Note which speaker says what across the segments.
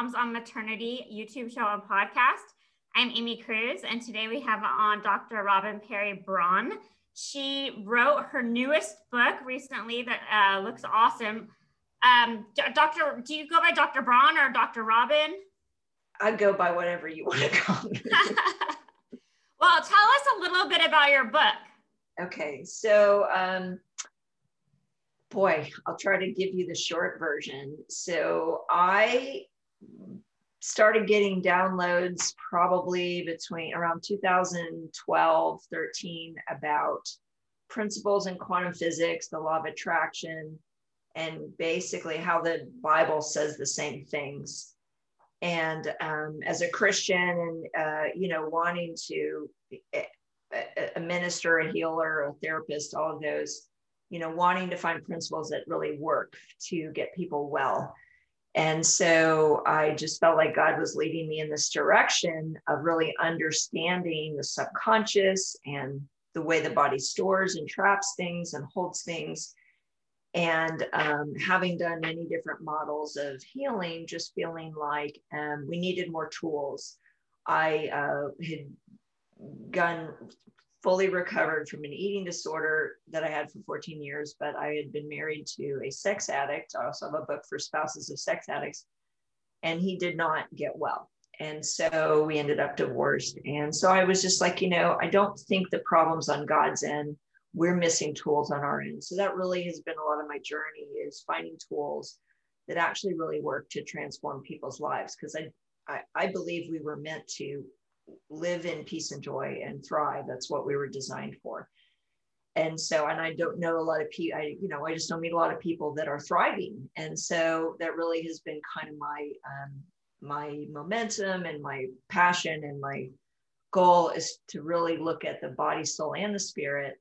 Speaker 1: Moms on Maternity YouTube show and podcast. I'm Aimee Cruz, and today we have on Dr. Robin Perry Braun. She wrote her newest book recently that uh, looks awesome. Um, Dr. Do you go by Dr. Braun or Dr. Robin?
Speaker 2: I go by whatever you want to call me.
Speaker 1: well, tell us a little bit about your book.
Speaker 2: Okay, so um, boy, I'll try to give you the short version. So I started getting downloads probably between around 2012, 13 about principles in quantum physics, the law of attraction, and basically how the Bible says the same things. And um, as a Christian, and uh, you know, wanting to a, a minister, a healer, a therapist, all of those, you know, wanting to find principles that really work to get people well. And so I just felt like God was leading me in this direction of really understanding the subconscious and the way the body stores and traps things and holds things. And um, having done many different models of healing, just feeling like um, we needed more tools. I uh, had gone fully recovered from an eating disorder that I had for 14 years, but I had been married to a sex addict. I also have a book for spouses of sex addicts, and he did not get well. And so we ended up divorced. And so I was just like, you know, I don't think the problem's on God's end. We're missing tools on our end. So that really has been a lot of my journey is finding tools that actually really work to transform people's lives. Because I, I, I believe we were meant to live in peace and joy and thrive. That's what we were designed for. And so, and I don't know a lot of people, I, you know, I just don't meet a lot of people that are thriving. And so that really has been kind of my, um, my momentum and my passion and my goal is to really look at the body, soul, and the spirit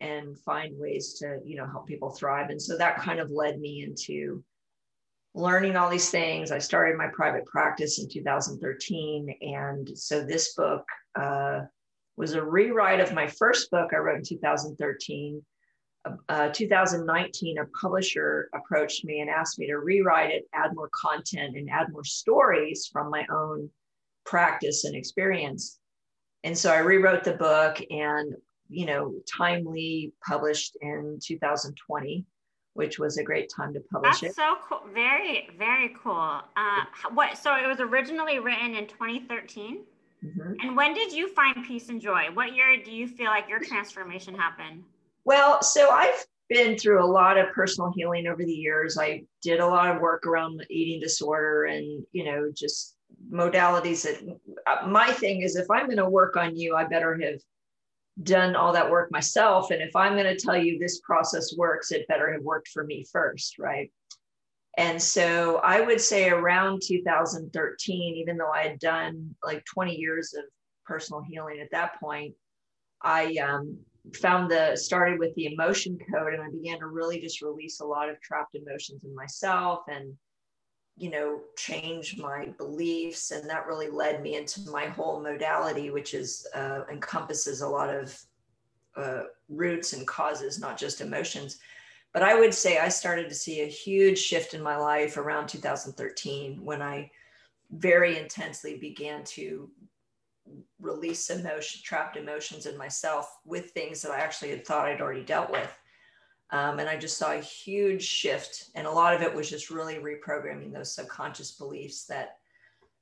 Speaker 2: and find ways to, you know, help people thrive. And so that kind of led me into learning all these things. I started my private practice in 2013. And so this book uh, was a rewrite of my first book I wrote in 2013. Uh, 2019, a publisher approached me and asked me to rewrite it, add more content, and add more stories from my own practice and experience. And so I rewrote the book and, you know, timely published in 2020 which was a great time to publish
Speaker 1: That's
Speaker 2: it.
Speaker 1: so cool. Very, very cool. Uh, what? So it was originally written in 2013. Mm-hmm. And when did you find peace and joy? What year do you feel like your transformation happened?
Speaker 2: Well, so I've been through a lot of personal healing over the years. I did a lot of work around eating disorder and, you know, just modalities that uh, my thing is if I'm going to work on you, I better have done all that work myself. And if I'm going to tell you this process works, it better have worked for me first, right? And so I would say around 2013, even though I had done like 20 years of personal healing at that point, I um, found the started with the emotion code and I began to really just release a lot of trapped emotions in myself and you know, change my beliefs. And that really led me into my whole modality, which is uh, encompasses a lot of uh, roots and causes, not just emotions. But I would say I started to see a huge shift in my life around 2013 when I very intensely began to release emotion, trapped emotions in myself with things that I actually had thought I'd already dealt with. Um, and I just saw a huge shift. And a lot of it was just really reprogramming those subconscious beliefs that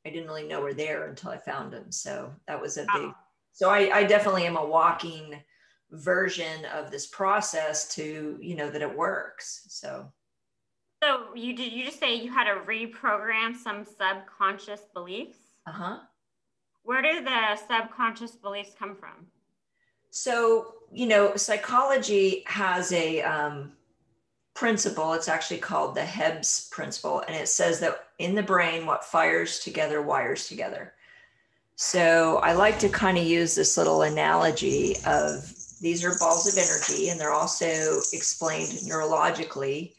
Speaker 2: I didn't really know were there until I found them. So that was a big, so I, I definitely am a walking version of this process to, you know, that it works. So.
Speaker 1: So you did you just say you had to reprogram some subconscious beliefs?
Speaker 2: Uh-huh.
Speaker 1: Where do the subconscious beliefs come from?
Speaker 2: So, you know, psychology has a um, principle. It's actually called the Hebb's principle. And it says that in the brain, what fires together wires together. So I like to kind of use this little analogy of these are balls of energy and they're also explained neurologically.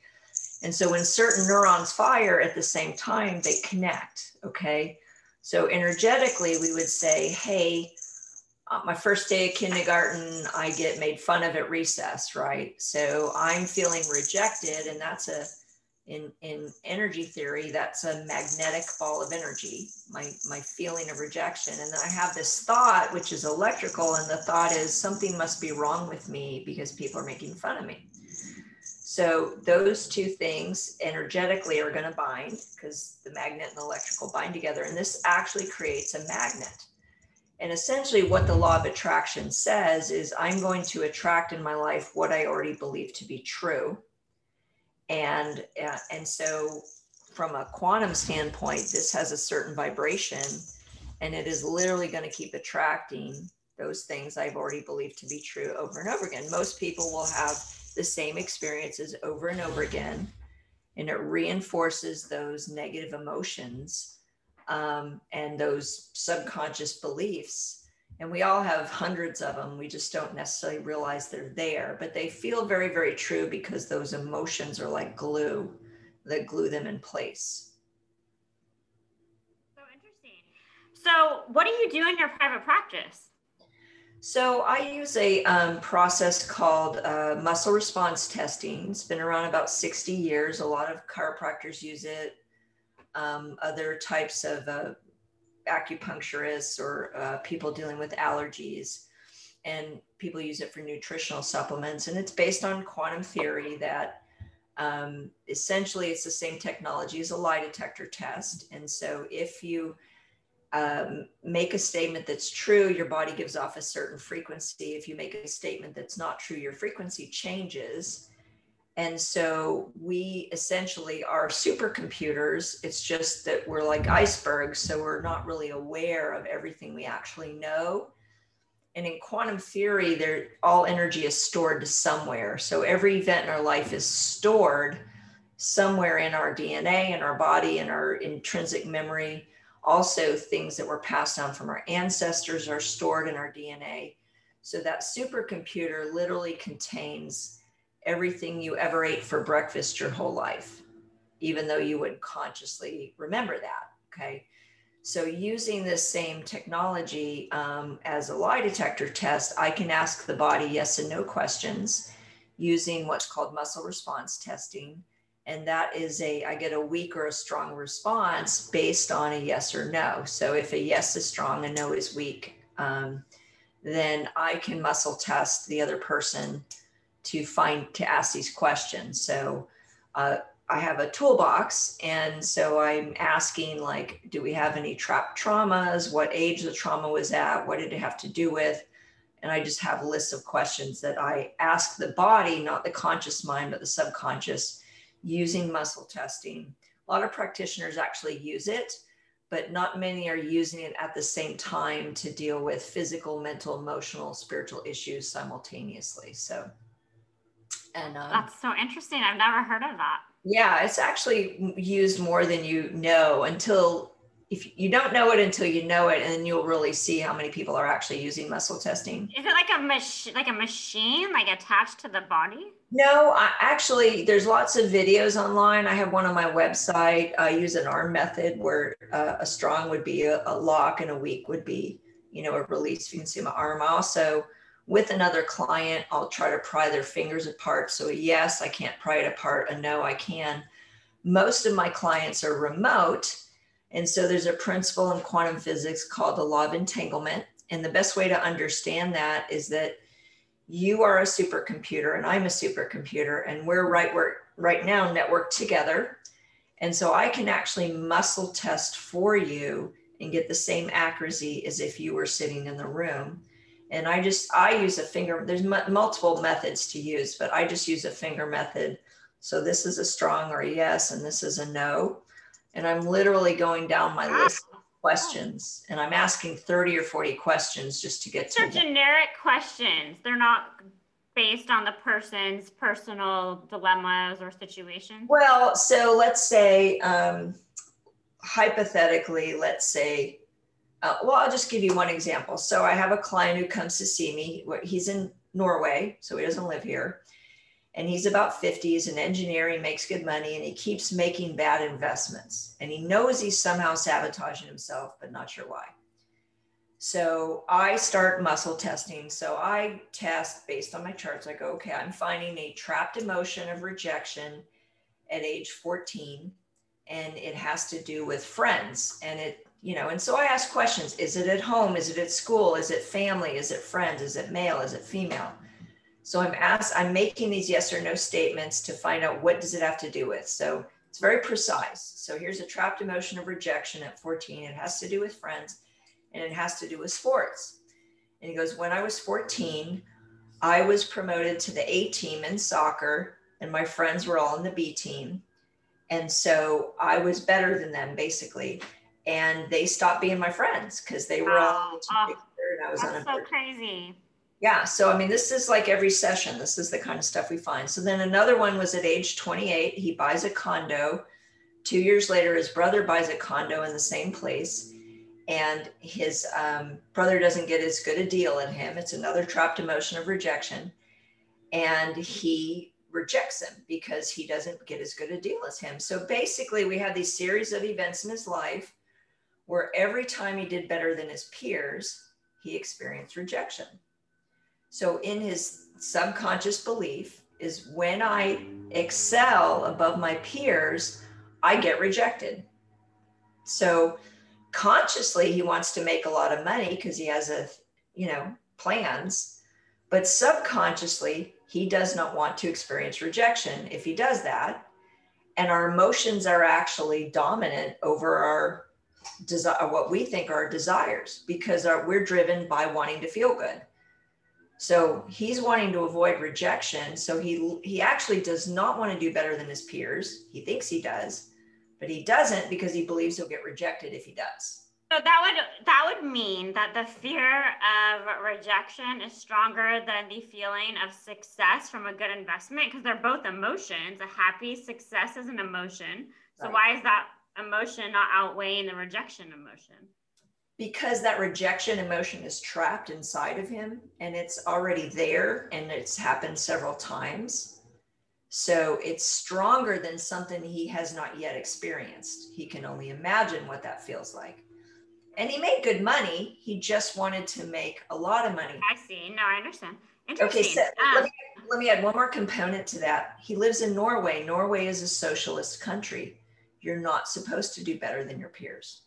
Speaker 2: And so when certain neurons fire at the same time, they connect. Okay. So energetically, we would say, hey, uh, my first day of kindergarten, I get made fun of at recess, right? So I'm feeling rejected, and that's a in, in energy theory, that's a magnetic ball of energy, my, my feeling of rejection. And then I have this thought, which is electrical. And the thought is something must be wrong with me because people are making fun of me. So those two things energetically are going to bind because the magnet and the electrical bind together. And this actually creates a magnet. And essentially, what the law of attraction says is I'm going to attract in my life what I already believe to be true. And uh, and so from a quantum standpoint this has a certain vibration and it is literally going to keep attracting those things i've already believed to be true over and over again. Most people will have the same experiences over and over again and it reinforces those negative emotions um, and those subconscious beliefs and we all have hundreds of them. We just don't necessarily realize they're there, but they feel very, very true because those emotions are like glue that glue them in place.
Speaker 1: So interesting. So, what do you do in your private practice?
Speaker 2: So, I use a um, process called uh, muscle response testing. It's been around about 60 years. A lot of chiropractors use it. Um, other types of uh, acupuncturists or uh, people dealing with allergies. And people use it for nutritional supplements. And it's based on quantum theory that um, essentially it's the same technology as a lie detector test. And so if you um, make a statement that's true your body gives off a certain frequency. If you make a statement that's not true your frequency changes and so we essentially are supercomputers. It's just that we're like icebergs. So we're not really aware of everything we actually know. And in quantum theory, all energy is stored somewhere. So every event in our life is stored somewhere in our DNA, in our body, in our intrinsic memory. Also, things that were passed down from our ancestors are stored in our DNA. So that supercomputer literally contains everything you ever ate for breakfast your whole life, even though you would consciously remember that. Okay. So, using this same technology um, as a lie detector test, I can ask the body yes and no questions using what's called muscle response testing. And that is a, I get a weak or a strong response based on a yes or no. So, if a yes is strong, a no is weak, um, then I can muscle test the other person to find to ask these questions. So uh, I have a toolbox, and so I'm asking like, do we have any trapped traumas? What age the trauma was at? What did it have to do with? And I just have a list of questions that I ask the body, not the conscious mind, but the subconscious, using muscle testing. A lot of practitioners actually use it, but not many are using it at the same time to deal with physical, mental, emotional, spiritual issues simultaneously. So
Speaker 1: and um, that's so interesting. I've never heard of that.
Speaker 2: Yeah, it's actually used more than you know until if you don't know it until you know it, and then you'll really see how many people are actually using muscle testing.
Speaker 1: Is it like a machine, like a machine, like attached to the body?
Speaker 2: No, I, actually, there's lots of videos online. I have one on my website. I use an arm method where uh, a strong would be a, a, lock and a weak would be, you know, a release. You can see my arm. I also with another client, I'll try to pry their fingers apart. So, yes, I can't pry it apart. A no, I can. Most of my clients are remote. And so, there's a principle in quantum physics called the law of entanglement. And the best way to understand that is that you are a supercomputer and I'm a supercomputer, and we're right, we're right now networked together. And so, I can actually muscle test for you and get the same accuracy as if you were sitting in the room and I just I use a finger. There's m- multiple methods to use, but I just use a finger method. So this is a strong or a yes, and this is a no. And I'm literally going down my list of questions, and I'm asking 30 or 40 questions just to get
Speaker 1: to. They're generic questions. They're not based on the person's personal dilemmas or situations.
Speaker 2: Well, so let's say um, hypothetically, let's say uh, well, I'll just give you one example. So I have a client who comes to see me. He's in Norway, so he doesn't live here. And he's about 50, he's an engineer, he makes good money, and he keeps making bad investments. And he knows he's somehow sabotaging himself, but not sure why. So I start muscle testing. So I test based on my charts. I go, okay, I'm finding a trapped emotion of rejection at age 14 and it has to do with friends and it you know and so i ask questions. Is it at home? Is it at school? Is it family? Is it friends? Is it male? Is it female? So i'm asked i'm making these yes or no statements to find out what does it have to do with. So it's very precise. So here's a trapped emotion of rejection at 14 it has to do with friends and it has to do with sports. And he goes when i was 14 i was promoted to the a team in soccer and my friends were all in the b team. And so i was better than them basically and they stopped being my friends because they were all oh,
Speaker 1: and I was that's so crazy.
Speaker 2: Yeah. So I mean, this is like every session. This is the kind of stuff we find. So then another one was at age 28. He buys a condo. Two years later, his brother buys a condo in the same place, and his um, brother doesn't get as good a deal at him. It's another trapped emotion of rejection, and he rejects him because he doesn't get as good a deal as him. So basically, we have these series of events in his life where every time he did better than his peers, he experienced rejection. So, in his subconscious belief, is when I excel above my peers, I get rejected. So, consciously, he wants to make a lot of money because he has a, you know, plans, but subconsciously, he does not want to experience rejection if he does that. And our emotions are actually dominant over our desire, uh, what we think are desires, because our, we're driven by wanting to feel good. So he's wanting to avoid rejection. So he he actually does not want to do better than his peers. He thinks he does, but he doesn't because he believes he'll get rejected if he does.
Speaker 1: So that would that would mean that the fear of rejection is stronger than the feeling of success from a good investment because they're both emotions. A happy success is an emotion. So right. why is that emotion not outweighing the rejection emotion?
Speaker 2: Because that rejection emotion is trapped inside of him and it's already there and it's happened several times. So it's stronger than something he has not yet experienced. He can only imagine what that feels like. And he made good money. He just wanted to make a lot of money.
Speaker 1: I see. No, I understand. Okay, so
Speaker 2: um, let, me, let me add one more component to that. He lives in Norway. Norway is a socialist country you're not supposed to do better than your peers.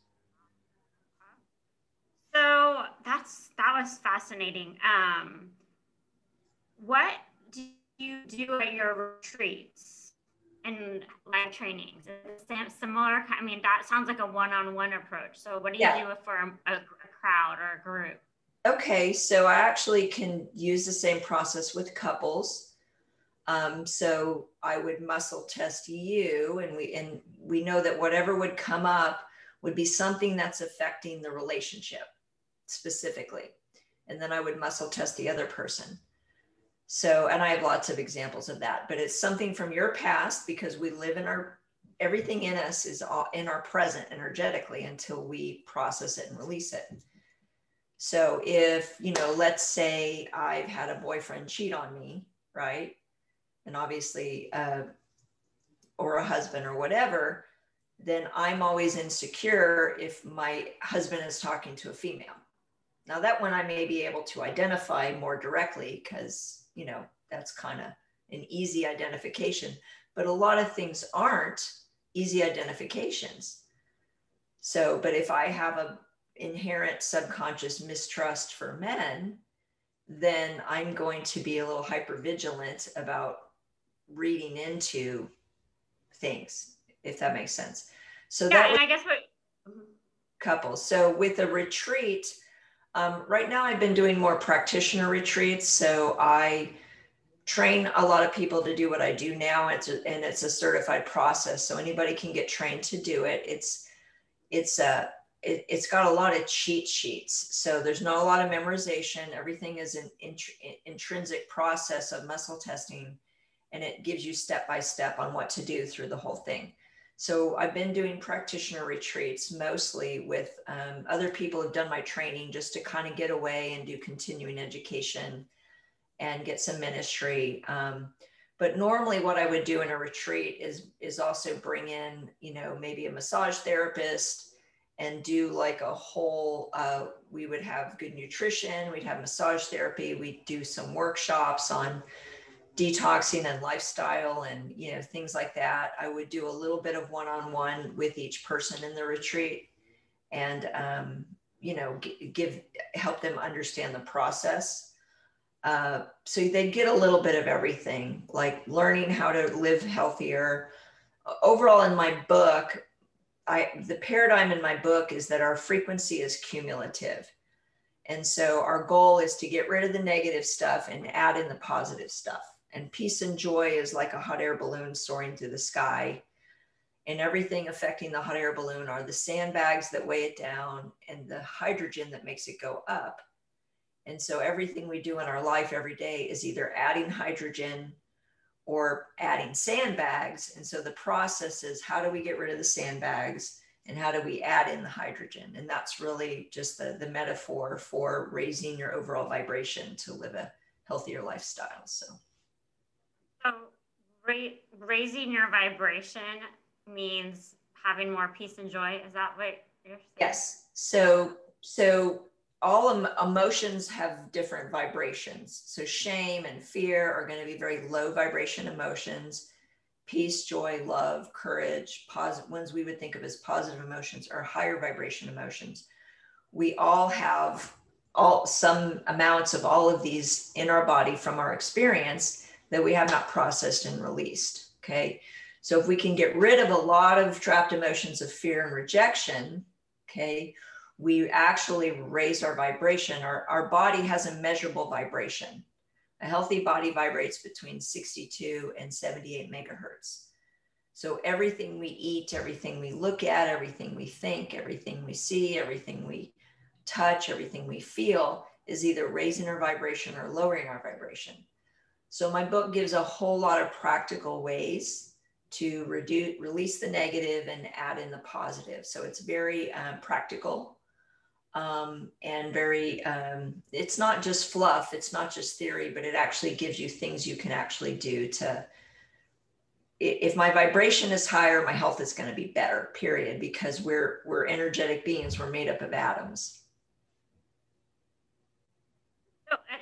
Speaker 1: So that's that was fascinating. Um, what do you do at your retreats and live trainings? Is it similar? I mean, that sounds like a one-on-one approach. So what do you yeah. do for a, a crowd or a group?
Speaker 2: Okay, so I actually can use the same process with couples. Um, so I would muscle test you, and we and we know that whatever would come up would be something that's affecting the relationship specifically, and then I would muscle test the other person. So, and I have lots of examples of that, but it's something from your past because we live in our everything in us is all in our present energetically until we process it and release it. So if, you know, let's say I've had a boyfriend cheat on me, right? And obviously uh, or a husband or whatever then i'm always insecure if my husband is talking to a female. Now that one i may be able to identify more directly because you know that's kind of an easy identification but a lot of things aren't easy identifications. So but if i have a inherent subconscious mistrust for men then i'm going to be a little hyper vigilant about reading into things, if that makes sense. So
Speaker 1: yeah,
Speaker 2: that
Speaker 1: and I guess what
Speaker 2: couples. So with a retreat, um, right now I've been doing more practitioner retreats. So I train a lot of people to do what I do now. It's a, and it's a certified process, so anybody can get trained to do it. It's it's a it, has got a lot of cheat sheets. So there's not a lot of memorization. Everything is an int- intrinsic process of muscle testing and it gives you step by step on what to do through the whole thing. So I've been doing practitioner retreats mostly with um, other people who've done my training just to kind of get away and do continuing education and get some ministry. Um, but normally what I would do in a retreat is is also bring in, you know, maybe a massage therapist and do like a whole uh, we would have good nutrition we'd have massage therapy we'd do some workshops on detoxing and lifestyle and you know things like that i would do a little bit of one-on-one with each person in the retreat and um, you know give help them understand the process. Uh, so they'd get a little bit of everything like learning how to live healthier. Overall in my book i the paradigm in my book is that our frequency is cumulative. And so our goal is to get rid of the negative stuff and add in the positive stuff and peace and joy is like a hot air balloon soaring through the sky. And everything affecting the hot air balloon are the sandbags that weigh it down and the hydrogen that makes it go up. And so everything we do in our life every day is either adding hydrogen or adding sandbags. And so the process is how do we get rid of the sandbags and how do we add in the hydrogen? And that's really just the, the metaphor for raising your overall vibration to live a healthier lifestyle. So.
Speaker 1: So ra- raising your vibration means having more peace and joy. Is that what you're saying?
Speaker 2: Yes. So so all em- emotions have different vibrations. So shame and fear are going to be very low vibration emotions. Peace, joy, love, courage, positive ones we would think of as positive emotions are higher vibration emotions. We all have all some amounts of all of these in our body from our experience that we have not processed and released. Okay. So if we can get rid of a lot of trapped emotions of fear and rejection, okay, we actually raise our vibration. Our, our body has a measurable vibration. A healthy body vibrates between 62 and 78 megahertz. So everything we eat, everything we look at, everything we think, everything we see, everything we touch, everything we feel is either raising our vibration or lowering our vibration. So my book gives a whole lot of practical ways to reduce, release the negative and add in the positive. So it's very um, practical um, and very, um, it's not just fluff, it's not just theory, but it actually gives you things you can actually do to, if my vibration is higher, my health is going to be better, period, because we're, we're energetic beings, we're made up of atoms.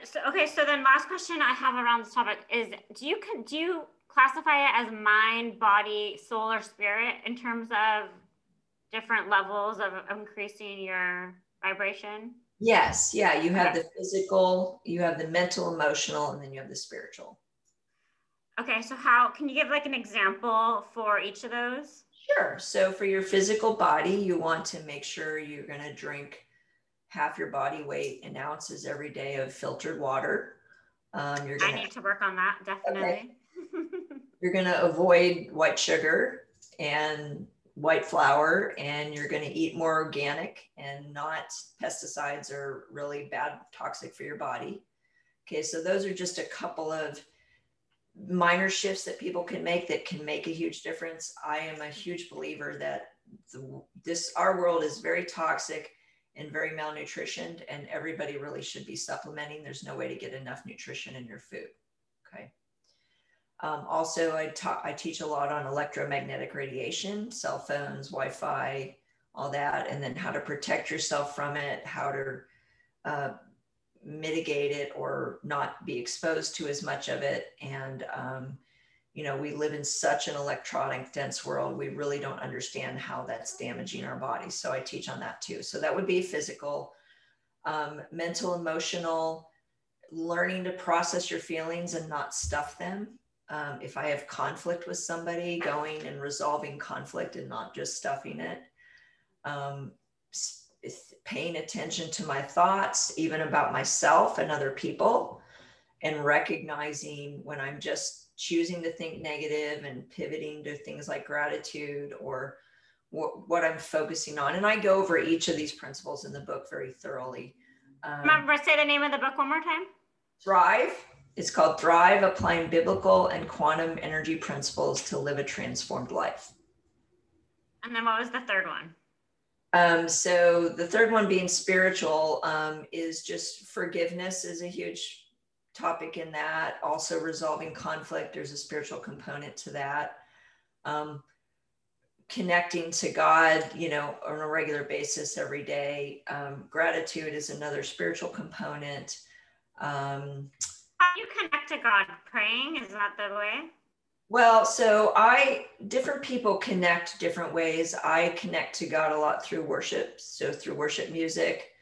Speaker 1: So okay so then last question i have around this topic is do you do you classify it as mind body soul or spirit in terms of different levels of increasing your vibration?
Speaker 2: Yes yeah you have okay. the physical you have the mental emotional and then you have the spiritual.
Speaker 1: Okay so how can you give like an example for each of those?
Speaker 2: Sure so for your physical body you want to make sure you're going to drink half your body weight in ounces every day of filtered water.
Speaker 1: Um, you're gonna, I need to work on that, definitely. Okay.
Speaker 2: you're going to avoid white sugar and white flour, and you're going to eat more organic and not pesticides are really bad, toxic for your body. Okay, so those are just a couple of minor shifts that people can make that can make a huge difference. I am a huge believer that the, this our world is very toxic and very malnutritioned, and everybody really should be supplementing. There's no way to get enough nutrition in your food. Okay. Um, also, I, ta- I teach a lot on electromagnetic radiation, cell phones, Wi Fi, all that, and then how to protect yourself from it, how to uh, mitigate it or not be exposed to as much of it, and um, you know, we live in such an electronic dense world, we really don't understand how that's damaging our bodies. So I teach on that too. So that would be physical, um, mental, emotional, learning to process your feelings and not stuff them. Um, if I have conflict with somebody, going and resolving conflict and not just stuffing it. Um, paying attention to my thoughts, even about myself and other people, and recognizing when I'm just choosing to think negative and pivoting to things like gratitude or what, what I'm focusing on. And I go over each of these principles in the book very thoroughly.
Speaker 1: Um, Remember, say the name of the book one more time.
Speaker 2: Thrive. It's called Thrive Applying Biblical and Quantum Energy Principles to Live a Transformed Life.
Speaker 1: And then what was the third one?
Speaker 2: Um, so the third one being spiritual um, is just forgiveness is a huge topic in that. Also, resolving conflict, there's a spiritual component to that. Um, connecting to God, you know, on a regular basis every day. Um, gratitude is another spiritual component. Um,
Speaker 1: How do you connect to God? Praying is that the way?
Speaker 2: Well, so I different people connect different ways. I connect to God a lot through worship, so through worship music.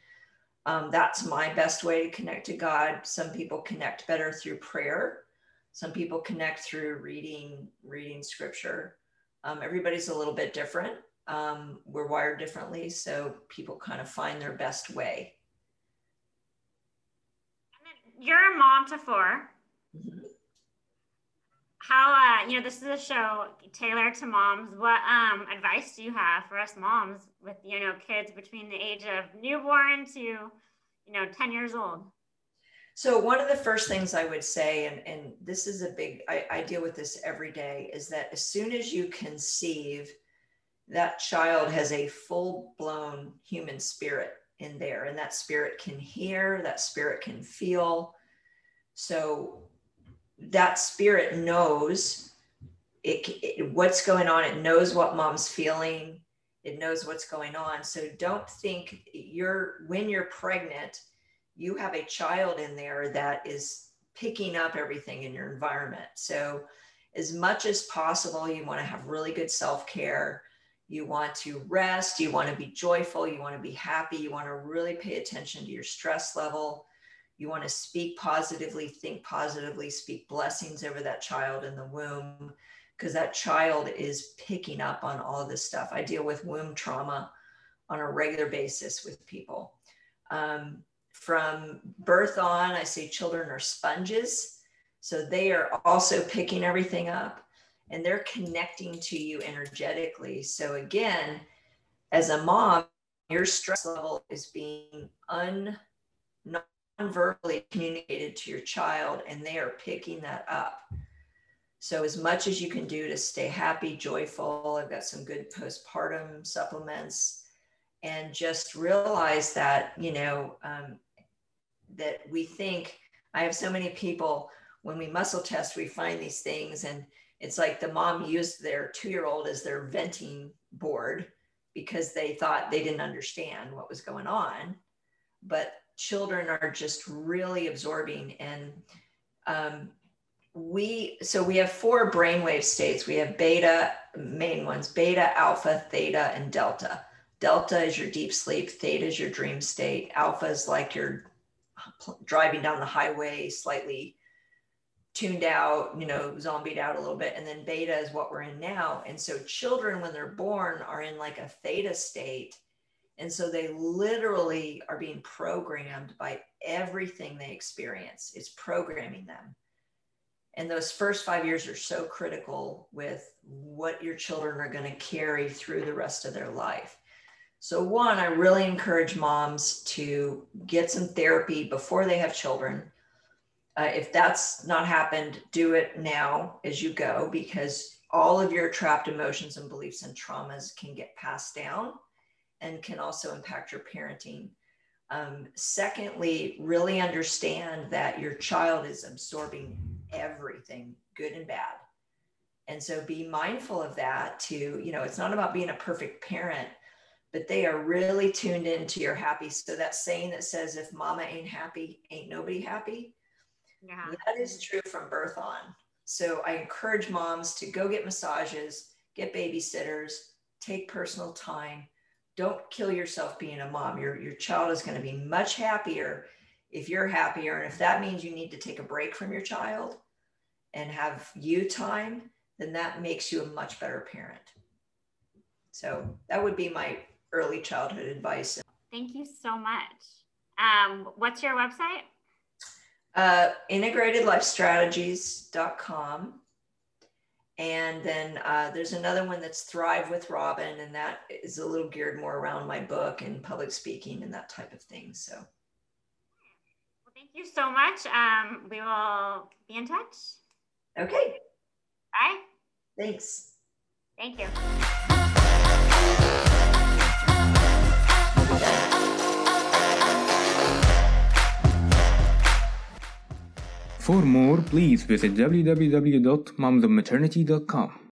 Speaker 2: Um, that's my best way to connect to God. Some people connect better through prayer. Some people connect through reading reading scripture. Um, everybody's a little bit different. Um, we're wired differently, so people kind of find their best way.
Speaker 1: You're a mom to 4 mm-hmm how uh, you know this is a show tailored to moms. What um, advice do you have for us moms with you know kids between the age of newborn to you know 10 years old?
Speaker 2: So one of the first things i would say and, and this is a big I, I deal with this every day is that as soon as you conceive that child has a full-blown human spirit in there and that spirit can hear that spirit can feel. So that spirit knows it, it, what's going on. It knows what mom's feeling. It knows what's going on. So don't think you're when you're pregnant you have a child in there that is picking up everything in your environment. So as much as possible you want to have really good self-care. You want to rest. You want to be joyful. You want to be happy. You want to really pay attention to your stress level you want to speak positively, think positively, speak blessings over that child in the womb, because that child is picking up on all this stuff. I deal with womb trauma on a regular basis with people. Um, from birth on, I say children are sponges. So they are also picking everything up and they're connecting to you energetically. So again, as a mom, your stress level is being un verbally communicated to your child and they are picking that up. So, as much as you can do to stay happy, joyful, I've got some good postpartum supplements, and just realize that, you know, um, that we think I have so many people when we muscle test, we find these things, and it's like the mom used their two year old as their venting board because they thought they didn't understand what was going on. But children are just really absorbing and um, we so we have four brainwave states. We have beta main ones beta alpha theta and delta. Delta is your deep sleep theta is your dream state alpha is like you're driving down the highway slightly tuned out you know zombied out a little bit and then beta is what we're in now. And so children when they're born are in like a theta state and so they literally are being programmed by everything they experience. It's programming them. And those first five years are so critical with what your children are going to carry through the rest of their life. So, one, I really encourage moms to get some therapy before they have children. Uh, if that's not happened, do it now as you go because all of your trapped emotions and beliefs and traumas can get passed down and can also impact your parenting. Um, secondly, really understand that your child is absorbing everything, good and bad. And so be mindful of that too. You know, it's not about being a perfect parent, but they are really tuned into your happy. So that saying that says, if mama ain't happy, ain't nobody happy. Yeah. That is true from birth on. So I encourage moms to go get massages, get babysitters, take personal time, don't kill yourself being a mom. Your, your child is going to be much happier if you're happier. And if that means you need to take a break from your child and have you time, then that makes you a much better parent. So that would be my early childhood advice.
Speaker 1: Thank you so much. Um, what's your website?
Speaker 2: Uh, integratedlifestrategies.com. And then uh, there's another one that's Thrive with Robin, and that is a little geared more around my book and public speaking and that type of thing. So,
Speaker 1: well, thank you so much. Um, we will be in touch.
Speaker 2: Okay.
Speaker 1: Bye.
Speaker 2: Thanks.
Speaker 1: Thank you.
Speaker 3: For more, please visit www.momsofmaternity.com.